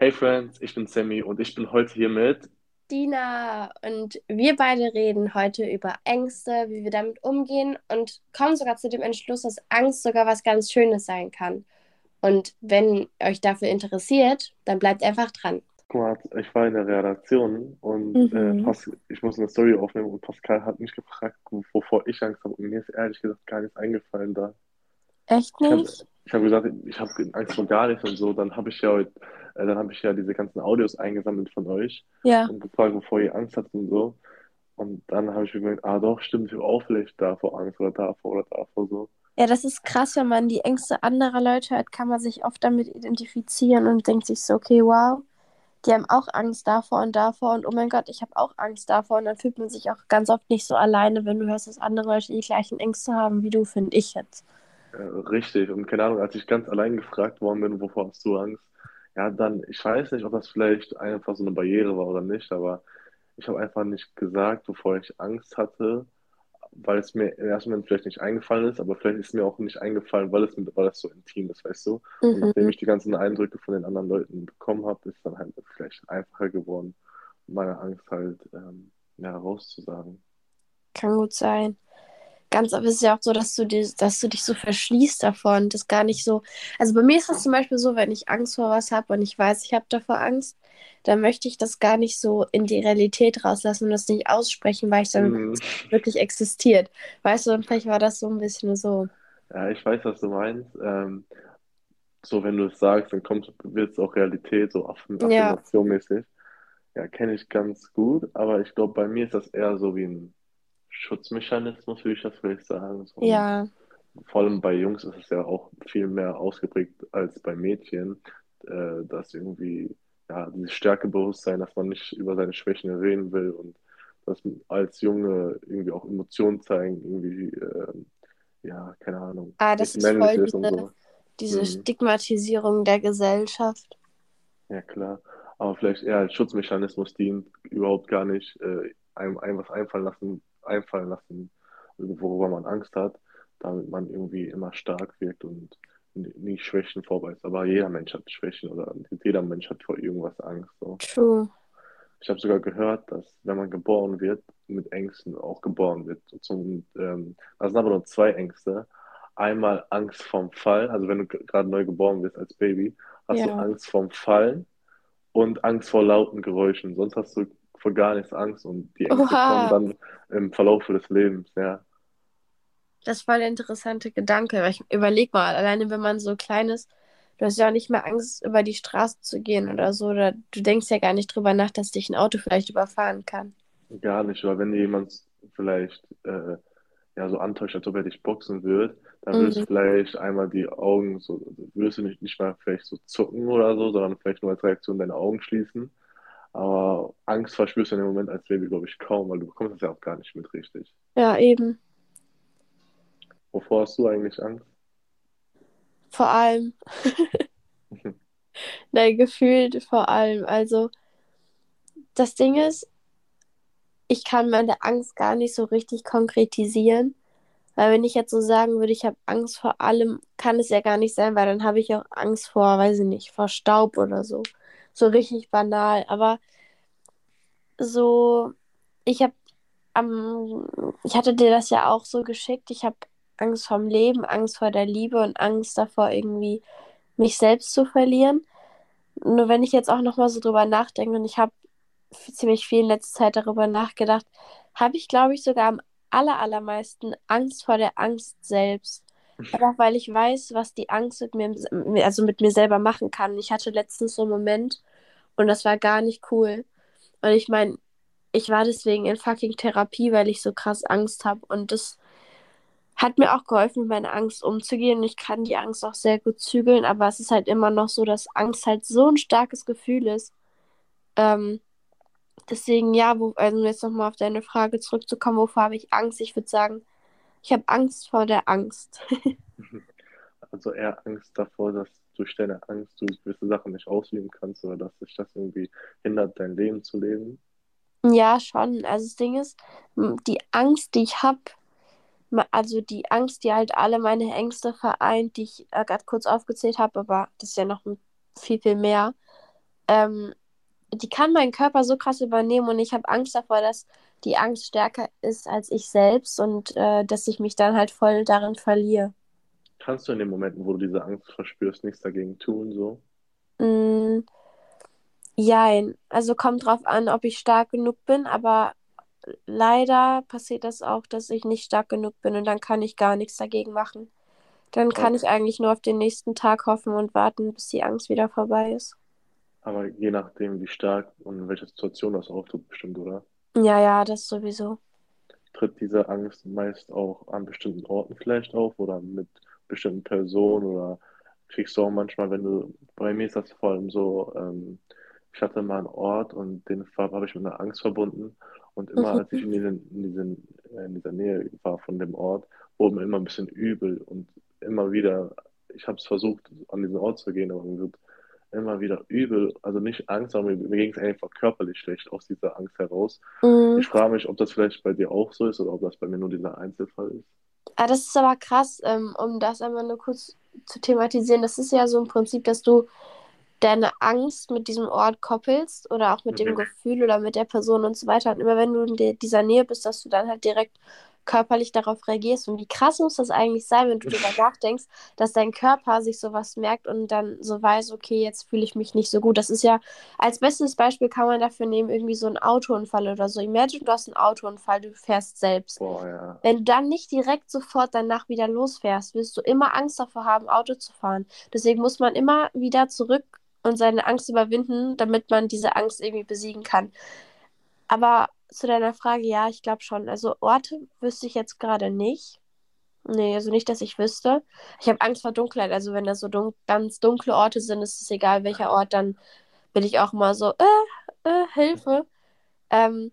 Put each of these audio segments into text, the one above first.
Hey Friends, ich bin Sammy und ich bin heute hier mit. Dina und wir beide reden heute über Ängste, wie wir damit umgehen und kommen sogar zu dem Entschluss, dass Angst sogar was ganz Schönes sein kann. Und wenn euch dafür interessiert, dann bleibt einfach dran. Guck mal, ich war in der Redaktion und äh, Mhm. Pas ich muss eine Story aufnehmen und Pascal hat mich gefragt, wovor ich Angst habe. Und mir ist ehrlich gesagt gar nichts eingefallen da. Echt Ich habe nicht? ich hab gesagt, ich habe Angst vor gar nichts und so. Dann habe ich ja heute, äh, dann habe ich ja diese ganzen Audios eingesammelt von euch Ja. und gefragt, wovor ihr Angst habt und so. Und dann habe ich mir gedacht, ah doch, stimmt, ich habe auch vielleicht davor Angst oder davor oder davor so. Ja, das ist krass, wenn man die Ängste anderer Leute hört, kann man sich oft damit identifizieren und denkt sich so, okay, wow, die haben auch Angst davor und davor und oh mein Gott, ich habe auch Angst davor und dann fühlt man sich auch ganz oft nicht so alleine, wenn du hörst, dass andere Leute die gleichen Ängste haben wie du, finde ich jetzt. Äh, richtig. Und keine Ahnung, als ich ganz allein gefragt worden bin, wovor hast du Angst? Ja, dann, ich weiß nicht, ob das vielleicht einfach so eine Barriere war oder nicht, aber ich habe einfach nicht gesagt, wovor ich Angst hatte, weil es mir im ersten Moment vielleicht nicht eingefallen ist, aber vielleicht ist mir auch nicht eingefallen, weil es, weil es so intim ist, weißt du? Und nachdem Mhm. ich die ganzen Eindrücke von den anderen Leuten bekommen habe, ist dann halt vielleicht einfacher geworden, meine Angst halt ähm, ja, rauszusagen. Kann gut sein. Ganz oft ist es ja auch so, dass du, dir, dass du dich so verschließt davon. Das gar nicht so. Also bei mir ist das zum Beispiel so, wenn ich Angst vor was habe und ich weiß, ich habe davor Angst, dann möchte ich das gar nicht so in die Realität rauslassen und das nicht aussprechen, weil ich dann Mhm. wirklich existiert. Weißt du, und vielleicht war das so ein bisschen so. Ja, ich weiß, was du meinst. Ähm, so, wenn du es sagst, dann kommt, wird es auch Realität, so Aff Ja, Affirmation-mäßig. Ja, kenne ich ganz gut, aber ich glaube, bei mir ist das eher so wie ein Schutzmechanismus, würde ich das vielleicht sagen. So, ja. vor allem bei Jungs ist es ja auch viel mehr ausgeprägt als bei Mädchen, äh, dass irgendwie, ja, dieses Stärkebewusstsein, dass man nicht über seine Schwächen reden will und dass als Junge irgendwie auch Emotionen zeigen, irgendwie, ähm, ja, keine Ahnung, Ah, das ist voll diese, so. diese Mhm. Stigmatisierung der Gesellschaft. Ja, klar. Aber vielleicht eher als Schutzmechanismus dient, überhaupt gar nicht äh, einem, einem was einfallen lassen, einfallen lassen, worüber man Angst hat, damit man irgendwie immer stark wirkt und nie Schwächen vorweist. Aber jeder Mensch hat Schwächen oder jeder Mensch hat vor irgendwas Angst. So. True. Ich habe sogar gehört, dass wenn man geboren wird, mit Ängsten auch geboren wird. Zum, ähm, das sind aber nur zwei Ängste. Einmal Angst vorm Fall, also wenn du gerade neu geboren bist als Baby, hast du Ja. Angst vorm Fallen und Angst vor lauten Geräuschen. Sonst hast du vor gar nichts Angst und die Ängste kommen Oha. dann im Verlauf des Lebens. Ja, Das ist voll der interessante Gedanke. Weil ich überleg mal, alleine wenn man so klein ist, du hast ja auch nicht mehr Angst, über die Straße zu gehen oder so. Oder du denkst ja gar nicht drüber nach, dass dich ein Auto vielleicht überfahren kann. gar nicht. Weil wenn jemand vielleicht äh, ja, so antäuscht, als ob er dich boxen wird, dann würdest du Mhm. vielleicht einmal die Augen so, würdest du nicht, nicht mal vielleicht so zucken oder so, sondern vielleicht nur als Reaktion deine Augen schließen. Aber Angst verspürst du in dem Moment als Baby, glaube ich, kaum, weil du bekommst das ja auch gar nicht mit richtig. Ja, eben. Wovor hast du eigentlich Angst? Vor allem, nein, gefühlt vor allem. Also, das Ding ist, ich kann meine Angst gar nicht so richtig konkretisieren. Weil wenn ich jetzt so sagen würde, ich habe Angst vor allem, kann es ja gar nicht sein, weil dann habe ich auch Angst vor, weiß ich nicht, vor Staub oder so. So richtig banal. Aber so, ich habe am, ich hatte dir das ja auch so geschickt. Ich habe Angst vorm Leben, Angst vor der Liebe und Angst davor, irgendwie mich selbst zu verlieren. Nur wenn ich jetzt auch nochmal so drüber nachdenke und ich habe ziemlich viel in letzter Zeit darüber nachgedacht, habe ich, glaube ich, sogar am aller, allermeisten Angst vor der Angst selbst. Einfach weil ich weiß, was die Angst mit mir, also mit mir selber machen kann. Ich hatte letztens so einen Moment und das war gar nicht cool. Und ich meine, ich war deswegen in fucking Therapie, weil ich so krass Angst habe. Und das hat mir auch geholfen, mit meiner Angst umzugehen. Und ich kann die Angst auch sehr gut zügeln, aber es ist halt immer noch so, dass Angst halt so ein starkes Gefühl ist. Ähm, deswegen, ja, wo, also jetzt nochmal auf deine Frage zurückzukommen, wovor habe ich Angst? Ich würde sagen, ich habe Angst vor der Angst. Also eher Angst davor, dass durch deine Angst du gewisse Sachen nicht ausleben kannst oder dass sich das irgendwie hindert, dein Leben zu leben. Ja, schon. Also das Ding ist, die Angst, die ich habe, also die Angst, die halt alle meine Ängste vereint, die ich äh, gerade kurz aufgezählt habe, aber das ist ja noch viel, viel mehr. ähm, die kann meinen Körper so krass übernehmen und ich habe Angst davor, dass die Angst stärker ist als ich selbst und äh, dass ich mich dann halt voll darin verliere. Kannst du in den Momenten, wo du diese Angst verspürst, nichts dagegen tun, so? Mm, jein. Also kommt drauf an, ob ich stark genug bin, aber leider passiert das auch, dass ich nicht stark genug bin und dann kann ich gar nichts dagegen machen. Dann kann ich eigentlich nur auf den nächsten Tag hoffen und warten, bis die Angst wieder vorbei ist. Aber je nachdem, wie stark und in welcher Situation das auftritt, bestimmt, oder? Ja, ja, das sowieso. Tritt diese Angst meist auch an bestimmten Orten vielleicht auf oder mit bestimmten Personen oder kriegst du auch manchmal, wenn du, bei mir ist das vor allem so, ähm, ich hatte mal einen Ort und den habe ich mit einer Angst verbunden und immer als ich in, diesen, in, diesen, in dieser Nähe war von dem Ort, wurde mir immer ein bisschen übel und immer wieder, ich habe es versucht, an diesen Ort zu gehen, aber mir wird immer wieder übel, also nicht Angst, aber mir, mir ging es einfach körperlich schlecht aus dieser Angst heraus. Mhm. Ich frage mich, ob das vielleicht bei dir auch so ist oder ob das bei mir nur dieser Einzelfall ist. Ah, das ist aber krass, ähm, um das einmal nur kurz zu thematisieren. Das ist ja so ein Prinzip, dass du deine Angst mit diesem Ort koppelst oder auch mit dem Mhm. Gefühl oder mit der Person und so weiter. Und immer wenn du in dieser Nähe bist, dass du dann halt direkt körperlich darauf reagierst. Und wie krass muss das eigentlich sein, wenn du darüber nachdenkst, dass dein Körper sich sowas merkt und dann so weiß, okay, jetzt fühle ich mich nicht so gut. Das ist ja, als bestes Beispiel kann man dafür nehmen, irgendwie so einen Autounfall oder so. Imagine, du hast einen Autounfall, du fährst selbst. Boah, ja. Wenn du dann nicht direkt sofort danach wieder losfährst, wirst du immer Angst davor haben, Auto zu fahren. Deswegen muss man immer wieder zurück und seine Angst überwinden, damit man diese Angst irgendwie besiegen kann. Aber zu deiner Frage, ja, ich glaube schon. Also Orte wüsste ich jetzt gerade nicht. Nee, also nicht, dass ich wüsste. Ich habe Angst vor Dunkelheit. Also wenn das so dun ganz dunkle Orte sind, ist es egal, welcher Ort, dann bin ich auch mal so, äh, äh, Hilfe. Ähm,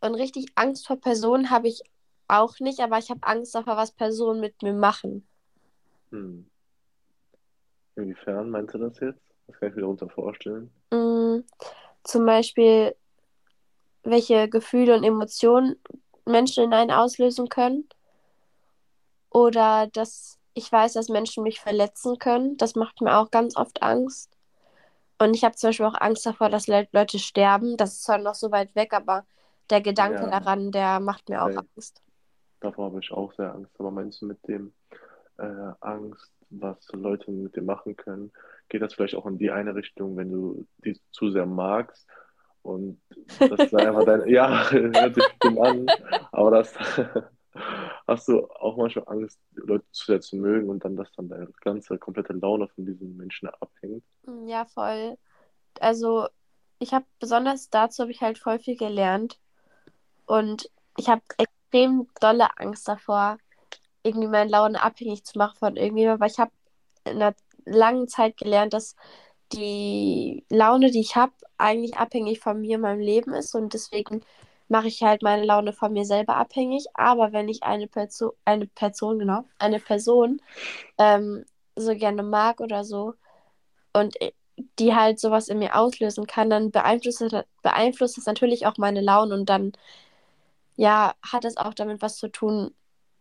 und richtig Angst vor Personen habe ich auch nicht, aber ich habe Angst davor, was Personen mit mir machen. Hm. Inwiefern meinst du das jetzt? Das kann ich mir darunter vorstellen. Mm, zum Beispiel, welche Gefühle und Emotionen Menschen in einen auslösen können. Oder dass ich weiß, dass Menschen mich verletzen können. Das macht mir auch ganz oft Angst. Und ich habe zum Beispiel auch Angst davor, dass Le Leute sterben. Das ist zwar noch so weit weg, aber der Gedanke Ja, daran, der macht mir auch safe. Angst. Davor habe ich auch sehr Angst. Aber meinst du mit dem äh, Angst, was Leute mit dir machen können, geht das vielleicht auch in die eine Richtung, wenn du die zu sehr magst und das ist einfach dein, ja, hört sich dumm an, aber das hast du auch manchmal Angst, Leute zu sehr zu mögen und dann, dass dann deine ganze komplette Laune von diesen Menschen abhängt. Ja, voll. Also, ich habe besonders dazu habe ich halt voll viel gelernt. Und ich habe extrem dolle Angst davor, irgendwie meine Laune abhängig zu machen von irgendjemandem, weil ich habe in einer langen Zeit gelernt, dass die Laune, die ich habe, eigentlich abhängig von mir und meinem Leben ist und deswegen mache ich halt meine Laune von mir selber abhängig. Aber wenn ich eine Person, eine Person, genau, eine Person ähm, so gerne mag oder so und die halt sowas in mir auslösen kann, dann beeinflusst beeinflusst das natürlich auch meine Laune und dann ja, hat es auch damit was zu tun,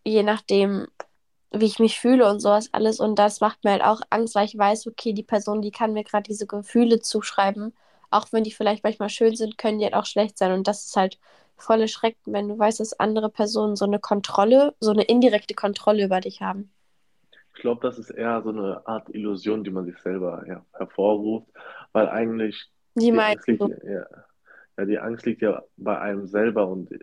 je nachdem, wie ich mich fühle und sowas alles. Und das macht mir halt auch Angst, weil ich weiß, okay, die Person, die kann mir gerade diese Gefühle zuschreiben. Auch wenn die vielleicht manchmal schön sind, können die halt auch schlecht sein. Und das ist halt voll erschreckend, wenn du weißt, dass andere Personen so eine Kontrolle, so eine indirekte Kontrolle über dich haben. Ich glaube, das ist eher so eine Art Illusion, die man sich selber ja, hervorruft, weil eigentlich die meinst Angst liegt, ja, ja, die Angst liegt ja bei einem selber und äh,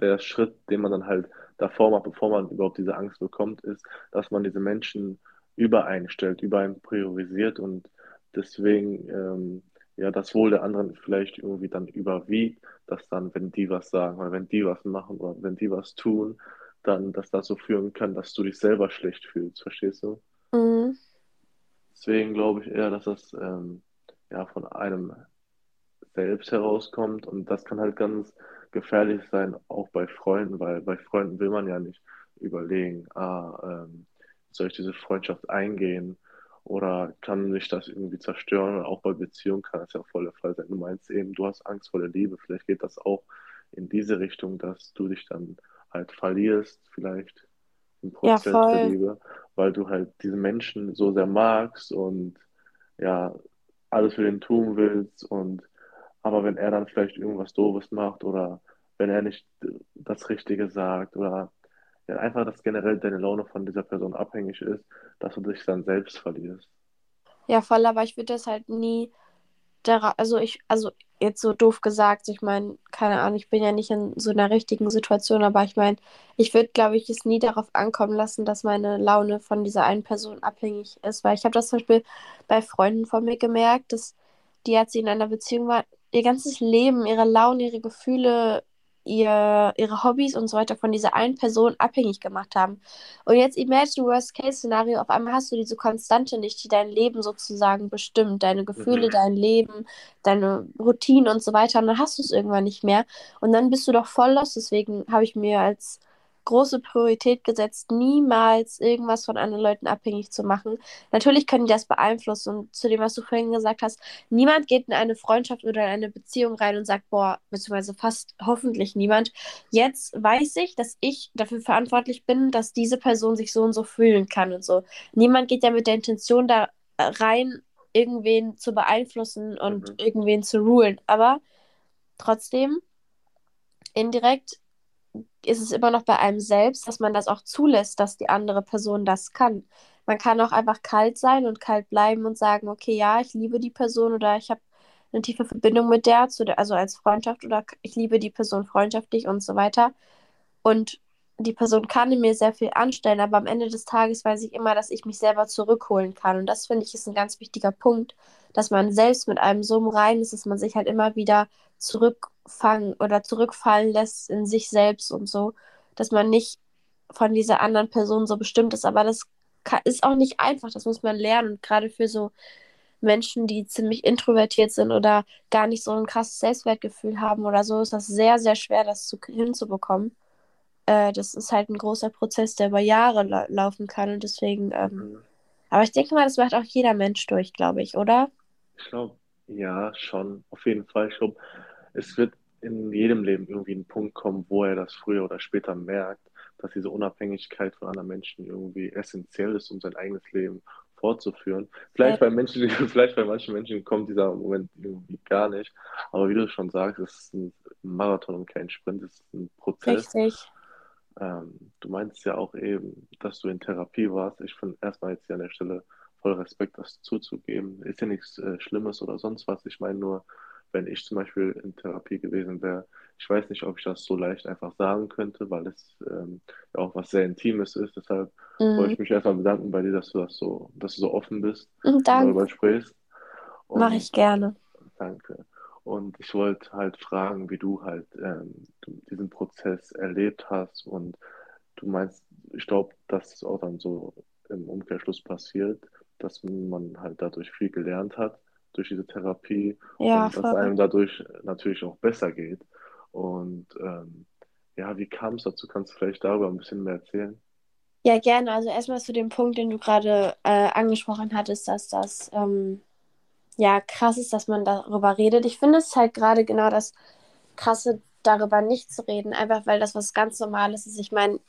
der Schritt, den man dann halt davor macht, bevor man überhaupt diese Angst bekommt, ist, dass man diese Menschen über einen stellt, über einen priorisiert und deswegen ähm, ja das Wohl der anderen vielleicht irgendwie dann überwiegt, dass dann, wenn die was sagen oder wenn die was machen oder wenn die was tun, dann das dazu führen kann, dass du dich selber schlecht fühlst, verstehst du? Mhm. Deswegen glaube ich eher, dass das ähm, ja von einem selbst herauskommt und das kann halt ganz gefährlich sein, auch bei Freunden, weil bei Freunden will man ja nicht überlegen, ah, ähm, soll ich diese Freundschaft eingehen oder kann mich das irgendwie zerstören? Und auch bei Beziehungen kann das ja voll der Fall sein. Du meinst eben, du hast Angst vor der Liebe, vielleicht geht das auch in diese Richtung, dass du dich dann halt verlierst, vielleicht im Ja, Prozess der voll. Liebe, weil du halt diese Menschen so sehr magst und ja, alles für den tun willst und aber wenn er dann vielleicht irgendwas Doofes macht oder wenn er nicht das Richtige sagt oder ja, einfach, dass generell deine Laune von dieser Person abhängig ist, dass du dich dann selbst verlierst. Ja, voll, aber ich würde das halt nie also ich, also jetzt so doof gesagt, ich meine, keine Ahnung, ich bin ja nicht in so einer richtigen Situation, aber ich meine, ich würde, glaube ich, es nie darauf ankommen lassen, dass meine Laune von dieser einen Person abhängig ist, weil ich habe das zum Beispiel bei Freunden von mir gemerkt, dass die, als sie in einer Beziehung war, ihr ganzes Leben, ihre Laune, ihre Gefühle, ihr, ihre Hobbys und so weiter von dieser einen Person abhängig gemacht haben. Und jetzt imagine Worst-Case-Szenario, auf einmal hast du diese Konstante nicht, die dein Leben sozusagen bestimmt, deine Gefühle, Mhm. dein Leben, deine Routinen und so weiter. Und dann hast du es irgendwann nicht mehr. Und dann bist du doch voll los. Deswegen habe ich mir als große Priorität gesetzt, niemals irgendwas von anderen Leuten abhängig zu machen. Natürlich können die das beeinflussen. Und zu dem, was du vorhin gesagt hast, niemand geht in eine Freundschaft oder in eine Beziehung rein und sagt, boah, beziehungsweise fast hoffentlich niemand. Jetzt weiß ich, dass ich dafür verantwortlich bin, dass diese Person sich so und so fühlen kann und so. Niemand geht ja mit der Intention da rein, irgendwen zu beeinflussen und Mhm. irgendwen zu rulen. Aber trotzdem, indirekt ist es immer noch bei einem selbst, dass man das auch zulässt, dass die andere Person das kann. Man kann auch einfach kalt sein und kalt bleiben und sagen, okay, ja, ich liebe die Person oder ich habe eine tiefe Verbindung mit der, der, also als Freundschaft oder ich liebe die Person freundschaftlich und so weiter. Und die Person kann in mir sehr viel anstellen, aber am Ende des Tages weiß ich immer, dass ich mich selber zurückholen kann. Und das finde ich ist ein ganz wichtiger Punkt, dass man selbst mit einem so im Reinen ist, dass man sich halt immer wieder zurückfangen oder zurückfallen lässt in sich selbst und so, dass man nicht von dieser anderen Person so bestimmt ist. Aber das ist auch nicht einfach, das muss man lernen. Und gerade für so Menschen, die ziemlich introvertiert sind oder gar nicht so ein krasses Selbstwertgefühl haben oder so, ist das sehr, sehr schwer, das zu, hinzubekommen. Äh, das ist halt ein großer Prozess, der über Jahre la laufen kann und deswegen, ähm, aber ich denke mal, das macht auch jeder Mensch durch, glaube ich, oder? Ich glaube, ja, schon, auf jeden Fall. Glaube, es wird in jedem Leben irgendwie ein Punkt kommen, wo er das früher oder später merkt, dass diese Unabhängigkeit von anderen Menschen irgendwie essentiell ist, um sein eigenes Leben fortzuführen. Vielleicht bei Menschen, vielleicht bei manchen Menschen kommt dieser Moment irgendwie gar nicht. Aber wie du schon sagst, es ist ein Marathon und kein Sprint, es ist ein Prozess. Richtig. Ähm, du meinst ja auch eben, dass du in Therapie warst. Ich finde erstmal jetzt hier an der Stelle voll Respekt, das zuzugeben. Ist ja nichts äh, Schlimmes oder sonst was. Ich meine nur, wenn ich zum Beispiel in Therapie gewesen wäre, ich weiß nicht, ob ich das so leicht einfach sagen könnte, weil es ähm, ja auch was sehr Intimes ist. Deshalb wollte Mhm. ich mich erstmal bedanken bei dir, dass du das so, dass du so offen bist Mhm, und darüber sprichst. mache ich gerne. Danke. Und ich wollte halt fragen, wie du halt ähm, diesen Prozess erlebt hast. Und du meinst, ich glaube, dass es auch dann so im Umkehrschluss passiert, dass man halt dadurch viel gelernt hat, durch diese Therapie Ja, und dass einem dadurch natürlich auch besser geht. Und ähm, ja, wie kam es dazu? Kannst du vielleicht darüber ein bisschen mehr erzählen? Ja, gerne. Also erstmal zu dem Punkt, den du gerade äh, angesprochen hattest, dass das ähm, ja krass ist, dass man darüber redet. Ich finde es halt gerade genau das Krasse, darüber nicht zu reden, einfach weil das was ganz Normales ist. Ich meine,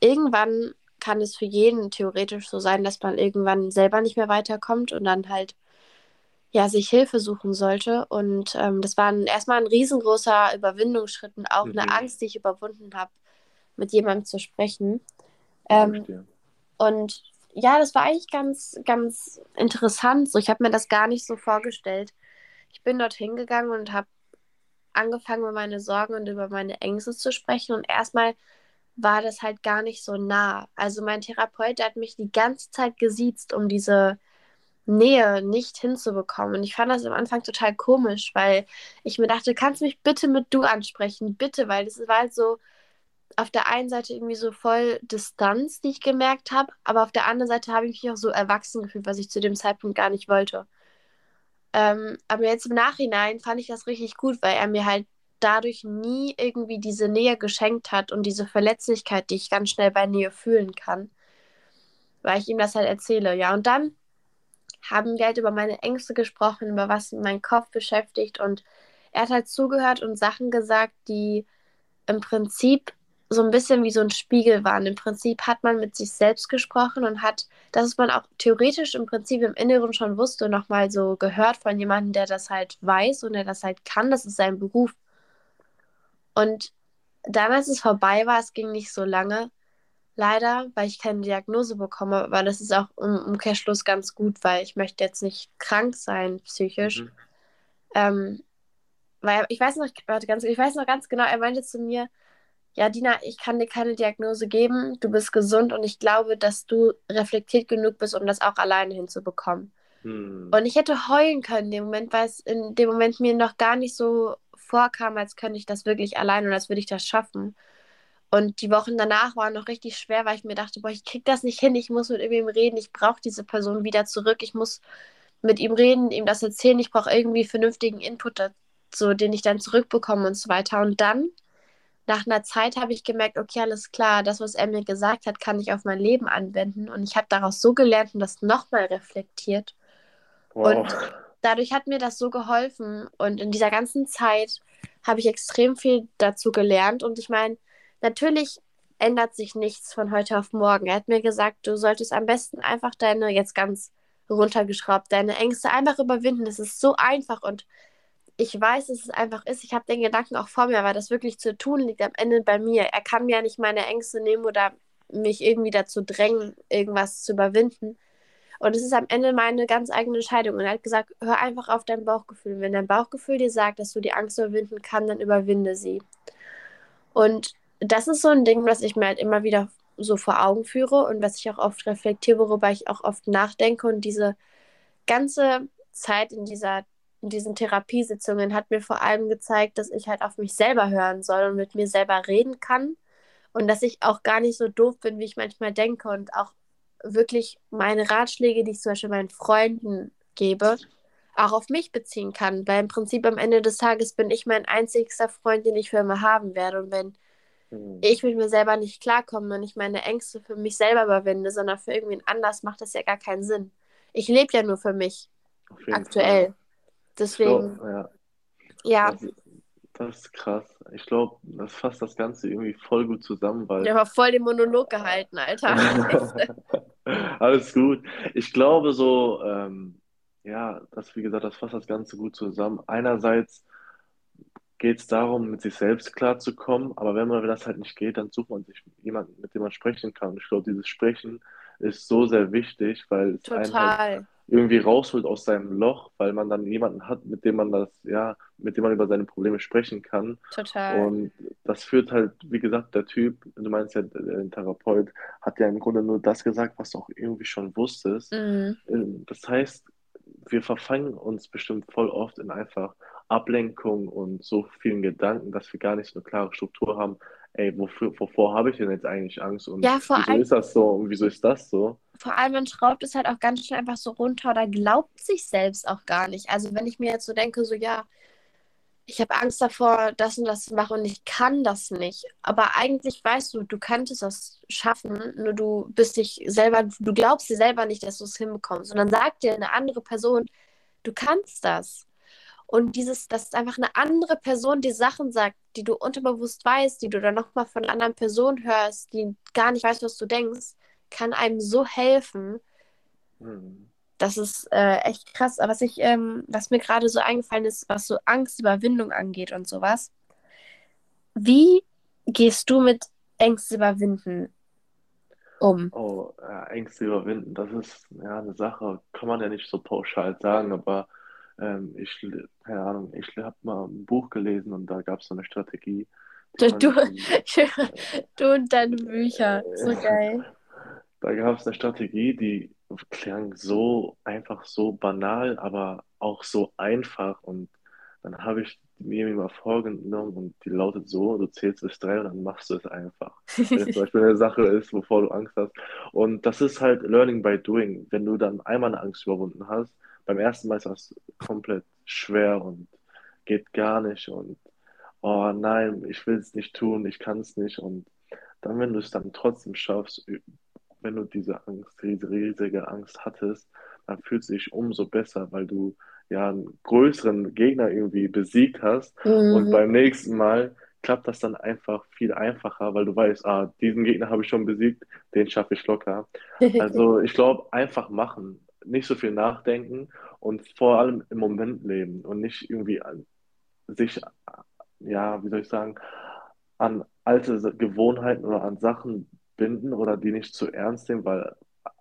irgendwann kann es für jeden theoretisch so sein, dass man irgendwann selber nicht mehr weiterkommt und dann halt ja sich Hilfe suchen sollte. Und ähm, das war ein, erstmal ein riesengroßer Überwindungsschritt und auch eine Mhm, Angst, die ich überwunden habe, mit jemandem zu sprechen. Ähm, und ja, das war eigentlich ganz, ganz interessant. So, ich habe mir das gar nicht so vorgestellt. Ich bin dorthin gegangen und habe angefangen, über meine Sorgen und über meine Ängste zu sprechen. Und erstmal war das halt gar nicht so nah. Also mein Therapeut, hat mich die ganze Zeit gesiezt, um diese Nähe nicht hinzubekommen. Und ich fand das am Anfang total komisch, weil ich mir dachte, kannst du mich bitte mit du ansprechen? Bitte, weil das war halt so auf der einen Seite irgendwie so voll Distanz, die ich gemerkt habe, aber auf der anderen Seite habe ich mich auch so erwachsen gefühlt, was ich zu dem Zeitpunkt gar nicht wollte. Ähm, aber jetzt im Nachhinein fand ich das richtig gut, weil er mir halt dadurch nie irgendwie diese Nähe geschenkt hat und diese Verletzlichkeit, die ich ganz schnell bei Nähe fühlen kann, weil ich ihm das halt erzähle. Ja, und dann haben wir halt über meine Ängste gesprochen, über was mein Kopf beschäftigt und er hat halt zugehört und Sachen gesagt, die im Prinzip so ein bisschen wie so ein Spiegel waren. Im Prinzip hat man mit sich selbst gesprochen und hat, das man auch theoretisch im Prinzip im Inneren schon wusste, nochmal so gehört von jemandem, der das halt weiß und der das halt kann. Das ist sein Beruf. Und dann, als es vorbei war, es ging nicht so lange, leider, weil ich keine Diagnose bekomme, aber das ist auch im Umkehrschluss ganz gut, weil ich möchte jetzt nicht krank sein psychisch. Mhm. Ähm, weil ich weiß noch, warte, ganz, ich weiß noch ganz genau, er meinte zu mir, ja, Dina, ich kann dir keine Diagnose geben, du bist gesund und ich glaube, dass du reflektiert genug bist, um das auch alleine hinzubekommen. Hm. Und ich hätte heulen können in dem Moment, weil es in dem Moment mir noch gar nicht so vorkam, als könnte ich das wirklich allein und als würde ich das schaffen. Und die Wochen danach waren noch richtig schwer, weil ich mir dachte, boah, ich krieg das nicht hin, ich muss mit ihm reden, ich brauche diese Person wieder zurück, ich muss mit ihm reden, ihm das erzählen, ich brauche irgendwie vernünftigen Input dazu, den ich dann zurückbekomme und so weiter. Und dann nach einer Zeit habe ich gemerkt, okay, alles klar, das, was er mir gesagt hat, kann ich auf mein Leben anwenden. Und ich habe daraus so gelernt und das nochmal reflektiert. Wow. Und dadurch hat mir das so geholfen. Und in dieser ganzen Zeit habe ich extrem viel dazu gelernt. Und ich meine, natürlich ändert sich nichts von heute auf morgen. Er hat mir gesagt, du solltest am besten einfach deine, jetzt ganz runtergeschraubt, deine Ängste einfach überwinden. Es ist so einfach und ich weiß, dass es einfach ist. Ich habe den Gedanken auch vor mir, aber das wirklich zu tun liegt am Ende bei mir. Er kann mir ja nicht meine Ängste nehmen oder mich irgendwie dazu drängen, irgendwas zu überwinden. Und es ist am Ende meine ganz eigene Entscheidung. Und er hat gesagt, hör einfach auf dein Bauchgefühl. Wenn dein Bauchgefühl dir sagt, dass du die Angst überwinden kannst, dann überwinde sie. Und das ist so ein Ding, was ich mir halt immer wieder so vor Augen führe und was ich auch oft reflektiere, worüber ich auch oft nachdenke. Und diese ganze Zeit in dieser in diesen Therapiesitzungen hat mir vor allem gezeigt, dass ich halt auf mich selber hören soll und mit mir selber reden kann. Und dass ich auch gar nicht so doof bin, wie ich manchmal denke und auch wirklich meine Ratschläge, die ich zum Beispiel meinen Freunden gebe, auch auf mich beziehen kann, weil im Prinzip am Ende des Tages bin ich mein einzigster Freund, den ich für immer haben werde. Und wenn mhm. ich mit mir selber nicht klarkomme und ich meine Ängste für mich selber überwinde, sondern für irgendwen anders, macht das ja gar keinen Sinn. Ich lebe ja nur für mich aktuell. Fall. Deswegen. Glaub, ja. ja. Das, das, ist krass. Ich glaube, das fasst das Ganze irgendwie voll gut zusammen, weil. Der war voll den Monolog gehalten, Alter. Alles gut. Ich glaube so, ähm, ja, das, wie gesagt, das fasst das Ganze gut zusammen. Einerseits geht es darum, mit sich selbst klarzukommen, aber wenn man das halt nicht geht, dann sucht man sich jemanden, mit dem man sprechen kann. Ich glaube, dieses Sprechen ist so sehr wichtig, weil es Total. einen halt irgendwie rausholt aus seinem Loch, weil man dann jemanden hat, mit dem man das, ja, mit dem man über seine Probleme sprechen kann. Total. Und das führt halt, wie gesagt, der Typ, du meinst ja, der Therapeut, hat ja im Grunde nur das gesagt, was du auch irgendwie schon wusstest. Mhm. Ähm, das heißt, wir verfangen uns bestimmt voll oft in einfach Ablenkung und so vielen Gedanken, dass wir gar nicht so eine klare Struktur haben, ey, wofür, wovor habe ich denn jetzt eigentlich Angst und ja, wieso allem, ist das so und wieso ist das so? Vor allem, man schraubt es halt auch ganz schnell einfach so runter oder glaubt sich selbst auch gar nicht. Also wenn ich mir jetzt so denke, so ja, ich habe Angst davor, das und das zu machen und ich kann das nicht. Aber eigentlich weißt du, du könntest das schaffen, nur du bist dich selber, du glaubst dir selber nicht, dass du es hinbekommst. Und dann sagt dir eine andere Person, du kannst das. Und dieses, dass einfach eine andere Person die Sachen sagt, die du unterbewusst weißt, die du dann nochmal von einer anderen Person hörst, die gar nicht weiß, was du denkst, kann einem so helfen. Mhm. Das ist äh, echt krass. Aber was ich, ähm, was mir gerade so eingefallen ist, was so Angstüberwindung angeht und sowas. Wie gehst du mit Ängste überwinden um? Oh, äh, Ängste überwinden, das ist ja eine Sache, kann man ja nicht so pauschal sagen, aber ähm, ich, keine Ahnung, ich habe mal ein Buch gelesen und da gab es so eine Strategie. Du, du, du, und deine Bücher, so geil. Da gab es eine Strategie, die klang so einfach, so banal, aber auch so einfach. Und dann habe ich mir mal vorgenommen und die lautet so, du zählst bis drei und dann machst du es einfach. Wenn es zum Beispiel eine Sache ist, wovor du Angst hast. Und das ist halt Learning by Doing. Wenn du dann einmal eine Angst überwunden hast, beim ersten Mal ist das komplett schwer und geht gar nicht und oh nein, ich will es nicht tun, ich kann es nicht und dann, wenn du es dann trotzdem schaffst, wenn du diese Angst, diese riesige Angst hattest, dann fühlst du dich umso besser, weil du ja einen größeren Gegner irgendwie besiegt hast mhm. und beim nächsten Mal klappt das dann einfach viel einfacher, weil du weißt, ah, diesen Gegner habe ich schon besiegt, den schaffe ich locker. Also ich glaube, einfach machen, nicht so viel nachdenken und vor allem im Moment leben und nicht irgendwie an sich, ja, wie soll ich sagen, an alte Gewohnheiten oder an Sachen binden oder die nicht zu ernst nehmen, weil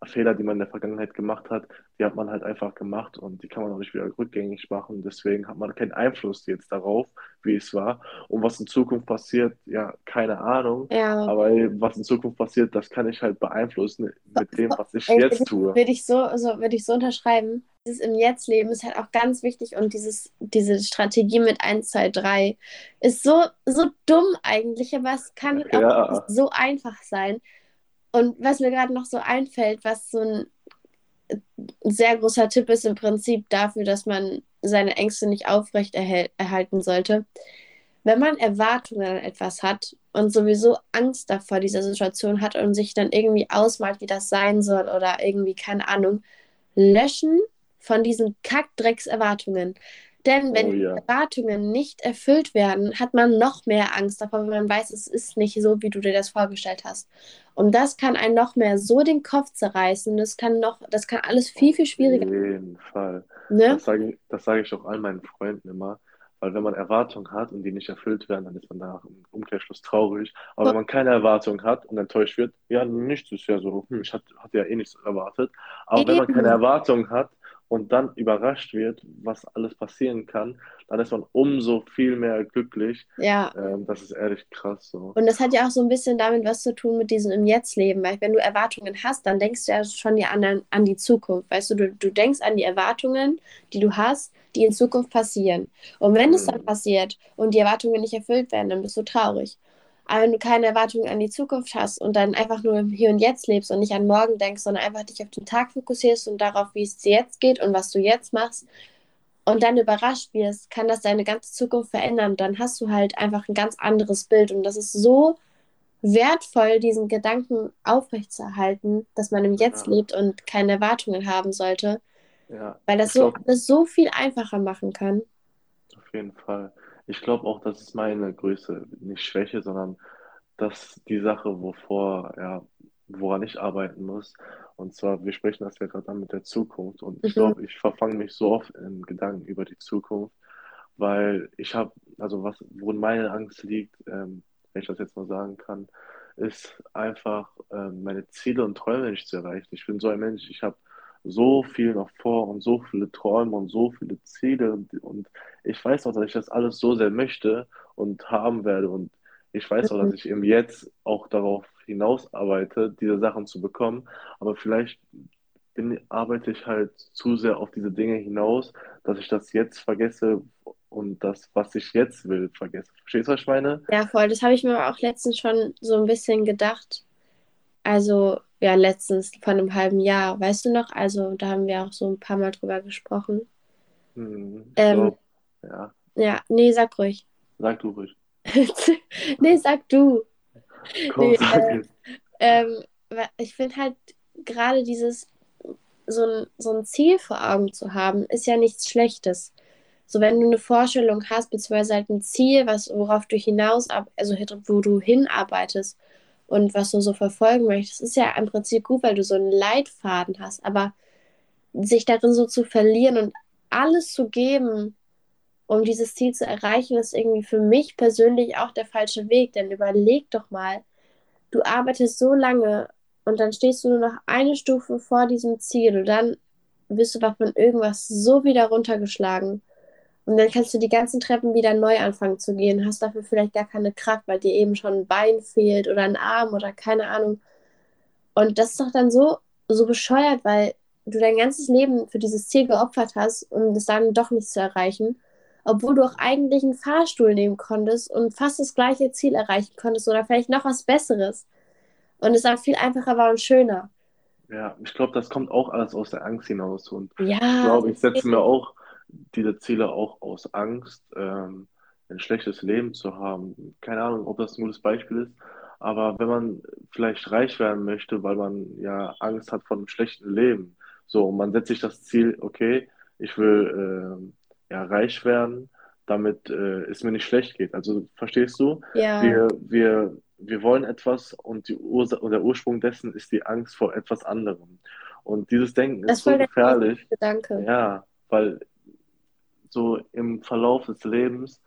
Fehler, die man in der Vergangenheit gemacht hat, die hat man halt einfach gemacht und die kann man auch nicht wieder rückgängig machen. Deswegen hat man keinen Einfluss jetzt darauf, wie es war. Und was in Zukunft passiert, ja, keine Ahnung. Ja. Aber was in Zukunft passiert, das kann ich halt beeinflussen mit dem, was ich jetzt tue. Würde ich so, so, würde ich so unterschreiben. Dieses im Jetzt-Leben ist halt auch ganz wichtig und dieses, diese Strategie mit 1, 2, 3 ist so, so dumm eigentlich, aber es kann halt auch Ja, so einfach sein. Und was mir gerade noch so einfällt, was so ein sehr großer Tipp ist im Prinzip dafür, dass man seine Ängste nicht aufrecht erhalten sollte. Wenn man Erwartungen an etwas hat und sowieso Angst davor dieser Situation hat und sich dann irgendwie ausmalt, wie das sein soll oder irgendwie, keine Ahnung, löschen von diesen Kackdrecks-Erwartungen. Denn wenn oh die ja, Erwartungen nicht erfüllt werden, hat man noch mehr Angst davor, wenn man weiß, es ist nicht so, wie du dir das vorgestellt hast. Und das kann einen noch mehr so den Kopf zerreißen. Das kann noch, das kann alles viel, viel auf schwieriger, jeden Fall. ne? Das sage ich, das sage ich auch all meinen Freunden immer. Weil wenn man Erwartungen hat und die nicht erfüllt werden, dann ist man danach im Umkehrschluss traurig. Aber wenn man keine Erwartungen hat und enttäuscht wird, ja, nichts ist ja so, hm, ich hatte, hatte ja eh nichts erwartet. Aber wenn man keine Eben. Erwartungen hat und dann überrascht wird, was alles passieren kann, dann ist man umso viel mehr glücklich. Ja. Ähm, das ist ehrlich krass so. Und das hat ja auch so ein bisschen damit was zu tun mit diesem im Jetzt-Leben, weil wenn du Erwartungen hast, dann denkst du ja schon ja an, an die Zukunft. Weißt du, du, du denkst an die Erwartungen, die du hast, die in Zukunft passieren. Und wenn es dann Hm, passiert und die Erwartungen nicht erfüllt werden, dann bist du traurig. Aber wenn du keine Erwartungen an die Zukunft hast und dann einfach nur im Hier und Jetzt lebst und nicht an morgen denkst, sondern einfach dich auf den Tag fokussierst und darauf, wie es dir jetzt geht und was du jetzt machst und dann überrascht wirst, kann das deine ganze Zukunft verändern. Dann hast du halt einfach ein ganz anderes Bild. Und das ist so wertvoll, diesen Gedanken aufrechtzuerhalten, dass man im Jetzt ja, lebt und keine Erwartungen haben sollte, ja. weil das so glaube, alles so viel einfacher machen kann. Auf jeden Fall. Ich glaube auch, das ist meine größte, nicht Schwäche, sondern das die Sache, wovor, ja, woran ich arbeiten muss. Und zwar, wir sprechen das ja gerade an mit der Zukunft. Und ich Mhm. glaube, ich verfange mich so oft in Gedanken über die Zukunft, weil ich habe, also was, worin meine Angst liegt, ähm, wenn ich das jetzt mal sagen kann, ist einfach ähm, meine Ziele und Träume nicht zu erreichen. Ich bin so ein Mensch, ich habe so viel noch vor und so viele Träume und so viele Ziele und, und ich weiß auch, dass ich das alles so sehr möchte und haben werde und ich weiß auch, Mhm. dass ich eben jetzt auch darauf hinaus arbeite, diese Sachen zu bekommen, aber vielleicht bin, arbeite ich halt zu sehr auf diese Dinge hinaus, dass ich das jetzt vergesse und das, was ich jetzt will, vergesse. Verstehst du, was ich meine? Ja, voll. Das habe ich mir auch letztens schon so ein bisschen gedacht. Also, ja, letztens vor einem halben Jahr, weißt du noch? Also, da haben wir auch so ein paar Mal drüber gesprochen. Hm, ich Ähm, glaube, ja, ja, nee, sag ruhig. sag du ruhig. Nee, sag du. Komm, Nee, sag äh, ähm, ich finde halt gerade dieses, so ein, so ein Ziel vor Augen zu haben, ist ja nichts Schlechtes. So, wenn du eine Vorstellung hast, beziehungsweise halt ein Ziel, was, worauf du hinaus, also wo du hinarbeitest und was du so verfolgen möchtest, ist ja im Prinzip gut, weil du so einen Leitfaden hast. Aber sich darin so zu verlieren und alles zu geben, um dieses Ziel zu erreichen, ist irgendwie für mich persönlich auch der falsche Weg. Denn überleg doch mal, du arbeitest so lange und dann stehst du nur noch eine Stufe vor diesem Ziel und dann wirst du von irgendwas so wieder runtergeschlagen. Und dann kannst du die ganzen Treppen wieder neu anfangen zu gehen, hast dafür vielleicht gar keine Kraft, weil dir eben schon ein Bein fehlt oder ein Arm oder keine Ahnung. Und das ist doch dann so, so bescheuert, weil du dein ganzes Leben für dieses Ziel geopfert hast, um es dann doch nicht zu erreichen, obwohl du auch eigentlich einen Fahrstuhl nehmen konntest und fast das gleiche Ziel erreichen konntest oder vielleicht noch was Besseres. Und es dann viel einfacher war und schöner. Ja, ich glaube, das kommt auch alles aus der Angst hinaus. Und ich Ja, glaube, ich setze mir auch diese Ziele auch aus Angst, ähm, ein schlechtes Leben zu haben. Keine Ahnung, ob das ein gutes Beispiel ist, aber wenn man vielleicht reich werden möchte, weil man ja Angst hat vor einem schlechten Leben, so, und man setzt sich das Ziel, okay, ich will ähm, ja reich werden, damit äh, es mir nicht schlecht geht. Also verstehst du? Ja. Wir, wir, wir wollen etwas und die Ursa und der Ursprung dessen ist die Angst vor etwas anderem. Und dieses Denken Das ist so gefährlich. Gedanke. Ja, weil so im Verlauf des Lebens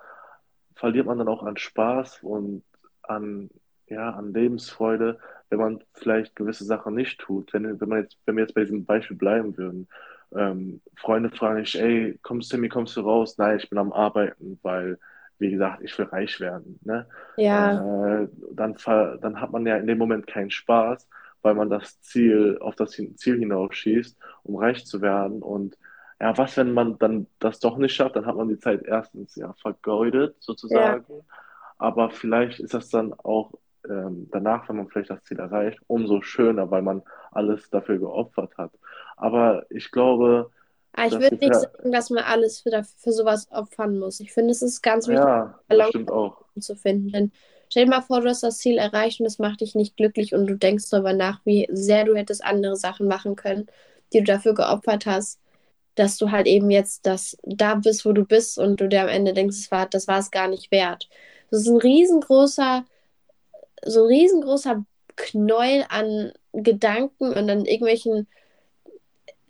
verliert man dann auch an Spaß und an, ja, an Lebensfreude, wenn man vielleicht gewisse Sachen nicht tut. Wenn, wenn man jetzt, wenn wir jetzt bei diesem Beispiel bleiben würden, ähm, Freunde fragen dich, ey, kommst du mir, kommst du raus? Nein, ich bin am Arbeiten, weil, wie gesagt, ich will reich werden. Ne? Ja, Äh, dann, dann hat man ja in dem Moment keinen Spaß, weil man das Ziel, auf das Ziel hinausschießt, um reich zu werden. Und ja, was, wenn man dann das doch nicht schafft, dann hat man die Zeit erstens ja vergeudet, ja. sozusagen. Aber vielleicht ist das dann auch ähm, danach, wenn man vielleicht das Ziel erreicht, umso schöner, weil man alles dafür geopfert hat. Aber ich glaube, Aber ich das würde nicht sagen, dass man alles für, für sowas opfern muss. Ich finde, es ist ganz wichtig, ja, auch. zu finden. Denn stell dir mal vor, du hast das Ziel erreicht und es macht dich nicht glücklich und du denkst darüber nach, wie sehr du hättest andere Sachen machen können, die du dafür geopfert hast, dass du halt eben jetzt das da bist, wo du bist und du dir am Ende denkst, es war, das war es gar nicht wert. Das ist ein riesengroßer, so ein riesengroßer Knäuel an Gedanken und an irgendwelchen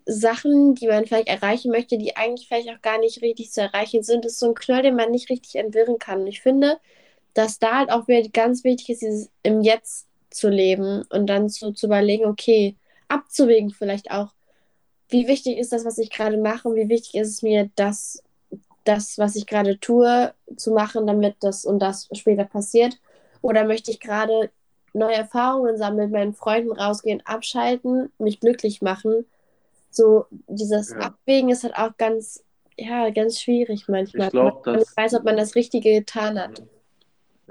Sachen, die man vielleicht erreichen möchte, die eigentlich vielleicht auch gar nicht richtig zu erreichen sind. Das ist so ein Knäuel, den man nicht richtig entwirren kann. Und ich finde, dass da halt auch wieder ganz wichtig ist, dieses im Jetzt zu leben und dann so zu überlegen, okay, abzuwägen vielleicht auch, wie wichtig ist das, was ich gerade mache und wie wichtig ist es mir, das, das, was ich gerade tue, zu machen, damit das und das später passiert. Oder möchte ich gerade neue Erfahrungen sammeln, mit meinen Freunden rausgehen, abschalten, mich glücklich machen. So dieses Ja, Abwägen ist halt auch ganz, ja, ganz schwierig manchmal. ich glaube, dass, weiß, ob man das Richtige getan hat.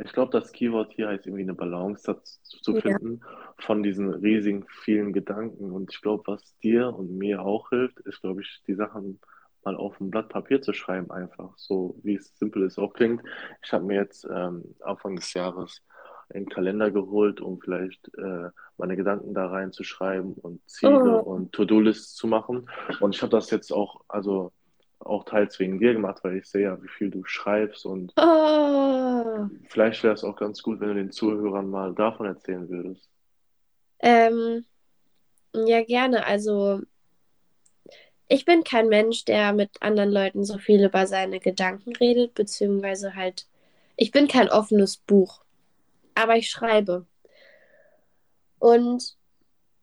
Ich glaube, das Keyword hier heißt irgendwie eine Balance dazu zu Ja. finden von diesen riesigen vielen Gedanken. Und ich glaube, was dir und mir auch hilft, ist, glaube ich, die Sachen mal auf ein Blatt Papier zu schreiben, einfach. So wie es simpel es auch klingt. Ich habe mir jetzt ähm, Anfang des Jahres einen Kalender geholt, um vielleicht äh, meine Gedanken da reinzuschreiben und Ziele Oh, und To-Do-Lists zu machen. Und ich habe das jetzt auch, also auch teils wegen dir gemacht, weil ich sehe ja, wie viel du schreibst und oh. vielleicht wäre es auch ganz gut, wenn du den Zuhörern mal davon erzählen würdest. Ähm, ja, gerne. Also, ich bin kein Mensch, der mit anderen Leuten so viel über seine Gedanken redet, beziehungsweise halt, ich bin kein offenes Buch, aber ich schreibe. Und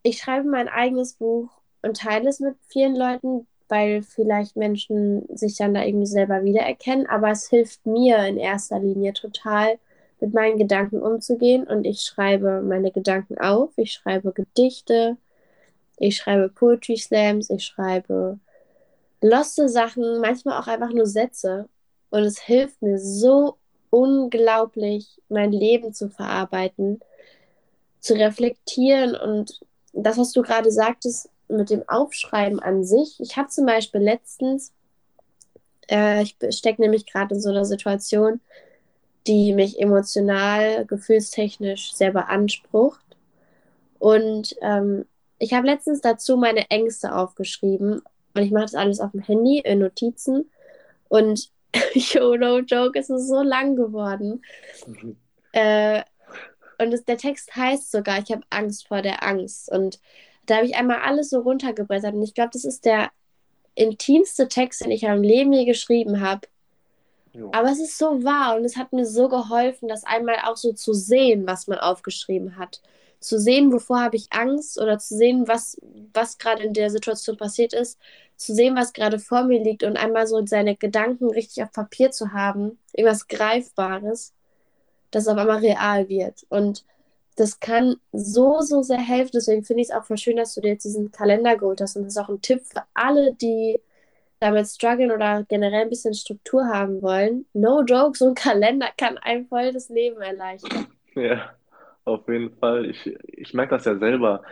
ich schreibe mein eigenes Buch und teile es mit vielen Leuten, weil vielleicht Menschen sich dann da irgendwie selber wiedererkennen. Aber es hilft mir in erster Linie total, mit meinen Gedanken umzugehen. Und ich schreibe meine Gedanken auf. Ich schreibe Gedichte, ich schreibe Poetry Slams, ich schreibe loste Sachen, manchmal auch einfach nur Sätze. Und es hilft mir so unglaublich, mein Leben zu verarbeiten zu reflektieren und das, was du gerade sagtest mit dem Aufschreiben an sich. Ich habe zum Beispiel letztens, äh, ich stecke nämlich gerade in so einer Situation, die mich emotional, gefühlstechnisch sehr beansprucht. Und ähm, ich habe letztens dazu meine Ängste aufgeschrieben und ich mache das alles auf dem Handy in Notizen und yo, no joke, es ist so lang geworden. Mhm. Äh, und es, der Text heißt sogar, ich habe Angst vor der Angst. Und da habe ich einmal alles so runtergebrettert. Und ich glaube, das ist der intimste Text, den ich in meinem Leben je geschrieben habe. Jo. Aber es ist so wahr und es hat mir so geholfen, das einmal auch so zu sehen, was man aufgeschrieben hat. Zu sehen, wovor habe ich Angst oder zu sehen, was, was gerade in der Situation passiert ist. Zu sehen, was gerade vor mir liegt und einmal so seine Gedanken richtig auf Papier zu haben. Irgendwas Greifbares, das auf einmal real wird. Und das kann so, so sehr helfen. Deswegen finde ich es auch voll schön, dass du dir jetzt diesen Kalender geholt hast. Und das ist auch ein Tipp für alle, die damit strugglen oder generell ein bisschen Struktur haben wollen. No joke, so ein Kalender kann einem voll das Leben erleichtern. Ja, auf jeden Fall. Ich, ich merke das ja selber.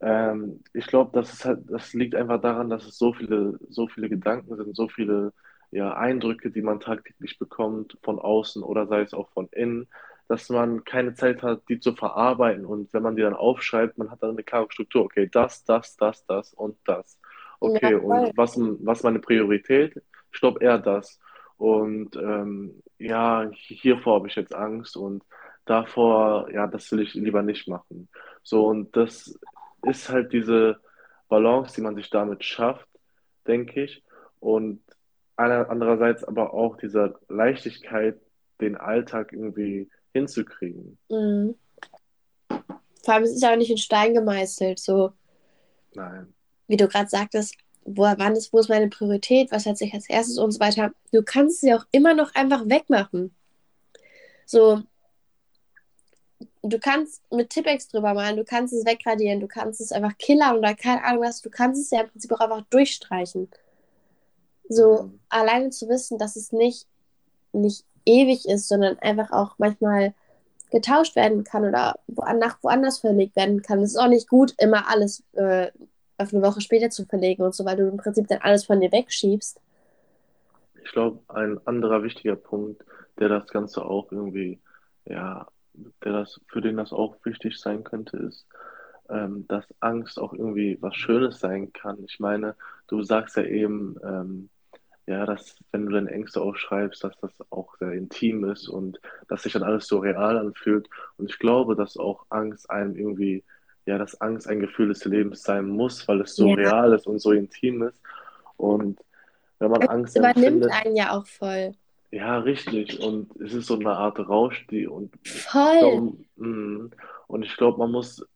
Ähm, ich glaube, das halt, das liegt einfach daran, dass es so viele, so viele Gedanken sind, so viele ja, Eindrücke, die man tagtäglich bekommt, von außen oder sei es auch von innen, dass man keine Zeit hat, die zu verarbeiten. Und wenn man die dann aufschreibt, man hat dann eine klare Struktur. Okay, das, das, das, das und das. Ja, Okay, und voll. was, was meine Priorität? Glaube eher das. und ähm, ja, hiervor habe ich jetzt Angst und davor, ja, das will ich lieber nicht machen. So, und das ist halt diese Balance, die man sich damit schafft, denke ich. Und andererseits aber auch dieser Leichtigkeit, den Alltag irgendwie hinzukriegen. Mhm. Vor allem, es ist ja auch nicht in Stein gemeißelt, so. Nein. Wie du gerade sagtest, wo, wann ist, wo ist meine Priorität, was hat sich als erstes und so weiter. Du kannst sie auch immer noch einfach wegmachen. So, du kannst mit Tippex drüber malen, du kannst es wegradieren, du kannst es einfach killern oder keine Ahnung was, du kannst es ja im Prinzip auch einfach durchstreichen. So, mhm. alleine zu wissen, dass es nicht, nicht ewig ist, sondern einfach auch manchmal getauscht werden kann oder nach woanders verlegt werden kann. Es ist auch nicht gut, immer alles äh, auf eine Woche später zu verlegen und so, weil du im Prinzip dann alles von dir wegschiebst. Ich glaube, ein anderer wichtiger Punkt, der das Ganze auch irgendwie, ja, der das, für den das auch wichtig sein könnte, ist, ähm, dass Angst auch irgendwie was Schönes sein kann. Ich meine, du sagst ja eben, ähm, ja, dass wenn du deine Ängste aufschreibst, dass das auch sehr intim ist und dass sich dann alles so real anfühlt. Und ich glaube, dass auch Angst einem irgendwie, ja, dass Angst ein Gefühl des Lebens sein muss, weil es so ja. real ist und so intim ist. Und wenn man Angst es übernimmt empfindet, einen ja auch voll. Ja, richtig. Und es ist so eine Art Rausch, die und voll. Glaub, mm, und ich glaube, man muss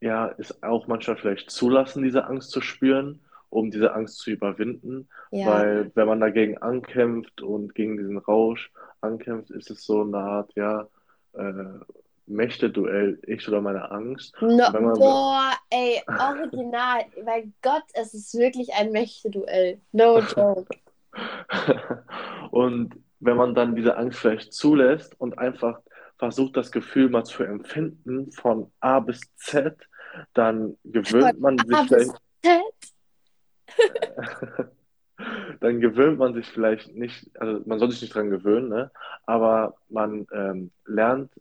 ja es auch manchmal vielleicht zulassen, diese Angst zu spüren um diese Angst zu überwinden. Ja. Weil wenn man dagegen ankämpft und gegen diesen Rausch ankämpft, ist es so eine Art, ja, äh, Mächte-Duell, ich oder meine Angst. No, boah, ey, original. mein Gott, es ist wirklich ein Mächte-Duell. No joke. und wenn man dann diese Angst vielleicht zulässt und einfach versucht, das Gefühl mal zu empfinden von A bis Z, dann gewöhnt man sich vielleicht. Z? dann gewöhnt man sich vielleicht nicht, also man soll sich nicht dran gewöhnen, ne? aber man ähm, lernt,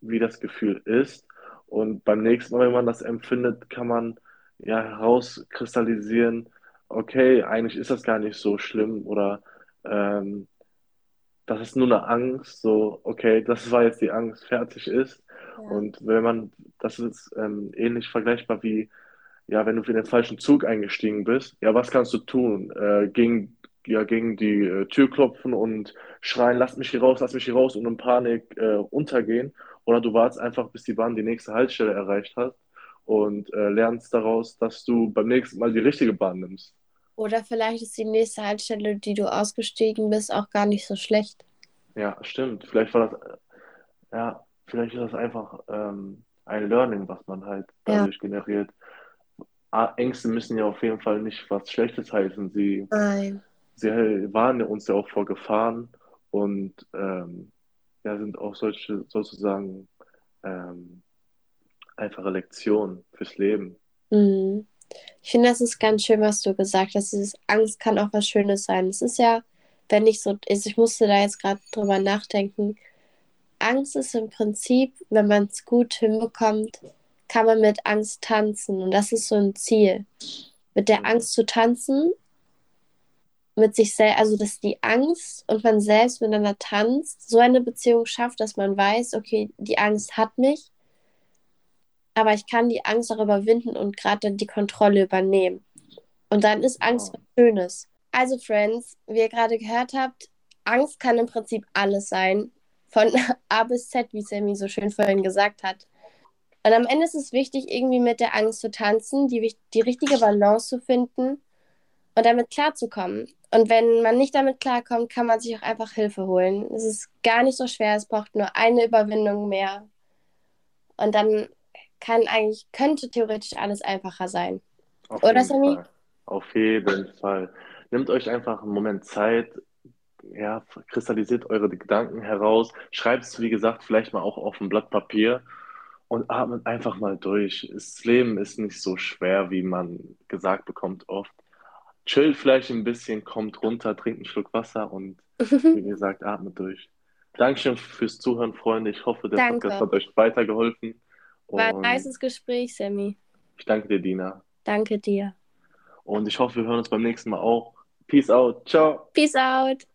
wie das Gefühl ist. Und beim nächsten Mal, wenn man das empfindet, kann man ja herauskristallisieren, okay, eigentlich ist das gar nicht so schlimm oder ähm, das ist nur eine Angst, so, okay, das war jetzt die Angst, fertig ist. Ja. Und wenn man, das ist ähm, ähnlich vergleichbar wie ja, wenn du für den falschen Zug eingestiegen bist, ja, was kannst du tun? Äh, gegen, ja, gegen die äh, Tür klopfen und schreien, lass mich hier raus, lass mich hier raus und in Panik äh, untergehen. Oder du wartest einfach, bis die Bahn die nächste Haltestelle erreicht hat und äh, lernst daraus, dass du beim nächsten Mal die richtige Bahn nimmst. Oder vielleicht ist die nächste Haltestelle, die du ausgestiegen bist, auch gar nicht so schlecht. Ja, stimmt. Vielleicht war das, ja, vielleicht ist das einfach ähm, ein Learning, was man halt dadurch ja. generiert. Ängste müssen ja auf jeden Fall nicht was Schlechtes heißen. Sie, Nein. sie warnen uns ja auch vor Gefahren und ähm, ja, sind auch solche sozusagen ähm, einfache Lektionen fürs Leben. Mhm. Ich finde, das ist ganz schön, was du gesagt hast. Dieses Angst kann auch was Schönes sein. Es ist ja, wenn ich so ist, ich musste da jetzt gerade drüber nachdenken. Angst ist im Prinzip, wenn man es gut hinbekommt, kann man mit Angst tanzen. Und das ist so ein Ziel. Mit der Angst zu tanzen, mit sich selbst, also dass die Angst und man selbst miteinander tanzt, so eine Beziehung schafft, dass man weiß, okay, die Angst hat mich, aber ich kann die Angst auch überwinden und gerade die Kontrolle übernehmen. Und dann ist Angst was Schönes. Also, Friends, wie ihr gerade gehört habt, Angst kann im Prinzip alles sein. Von A bis Z, wie Sammy so schön vorhin gesagt hat. Und am Ende ist es wichtig, irgendwie mit der Angst zu tanzen, die, die richtige Balance zu finden und damit klarzukommen. Und wenn man nicht damit klarkommt, kann man sich auch einfach Hilfe holen. Es ist gar nicht so schwer, es braucht nur eine Überwindung mehr. Und dann kann eigentlich, könnte theoretisch alles einfacher sein. Auf Oder Sammy? Auf jeden Fall. Nehmt euch einfach einen Moment Zeit, ja, kristallisiert eure Gedanken heraus, schreibt es, wie gesagt, vielleicht mal auch auf ein Blatt Papier und atmet einfach mal durch. Das Leben ist nicht so schwer, wie man gesagt bekommt oft. Chillt vielleicht ein bisschen, kommt runter, trinkt einen Schluck Wasser und wie gesagt, atmet durch. Dankeschön fürs Zuhören, Freunde. Ich hoffe, der danke. Podcast hat euch weitergeholfen. War ein nices Gespräch, Sammy. Ich danke dir, Dina. Danke dir. Und ich hoffe, wir hören uns beim nächsten Mal auch. Peace out. Ciao. Peace out.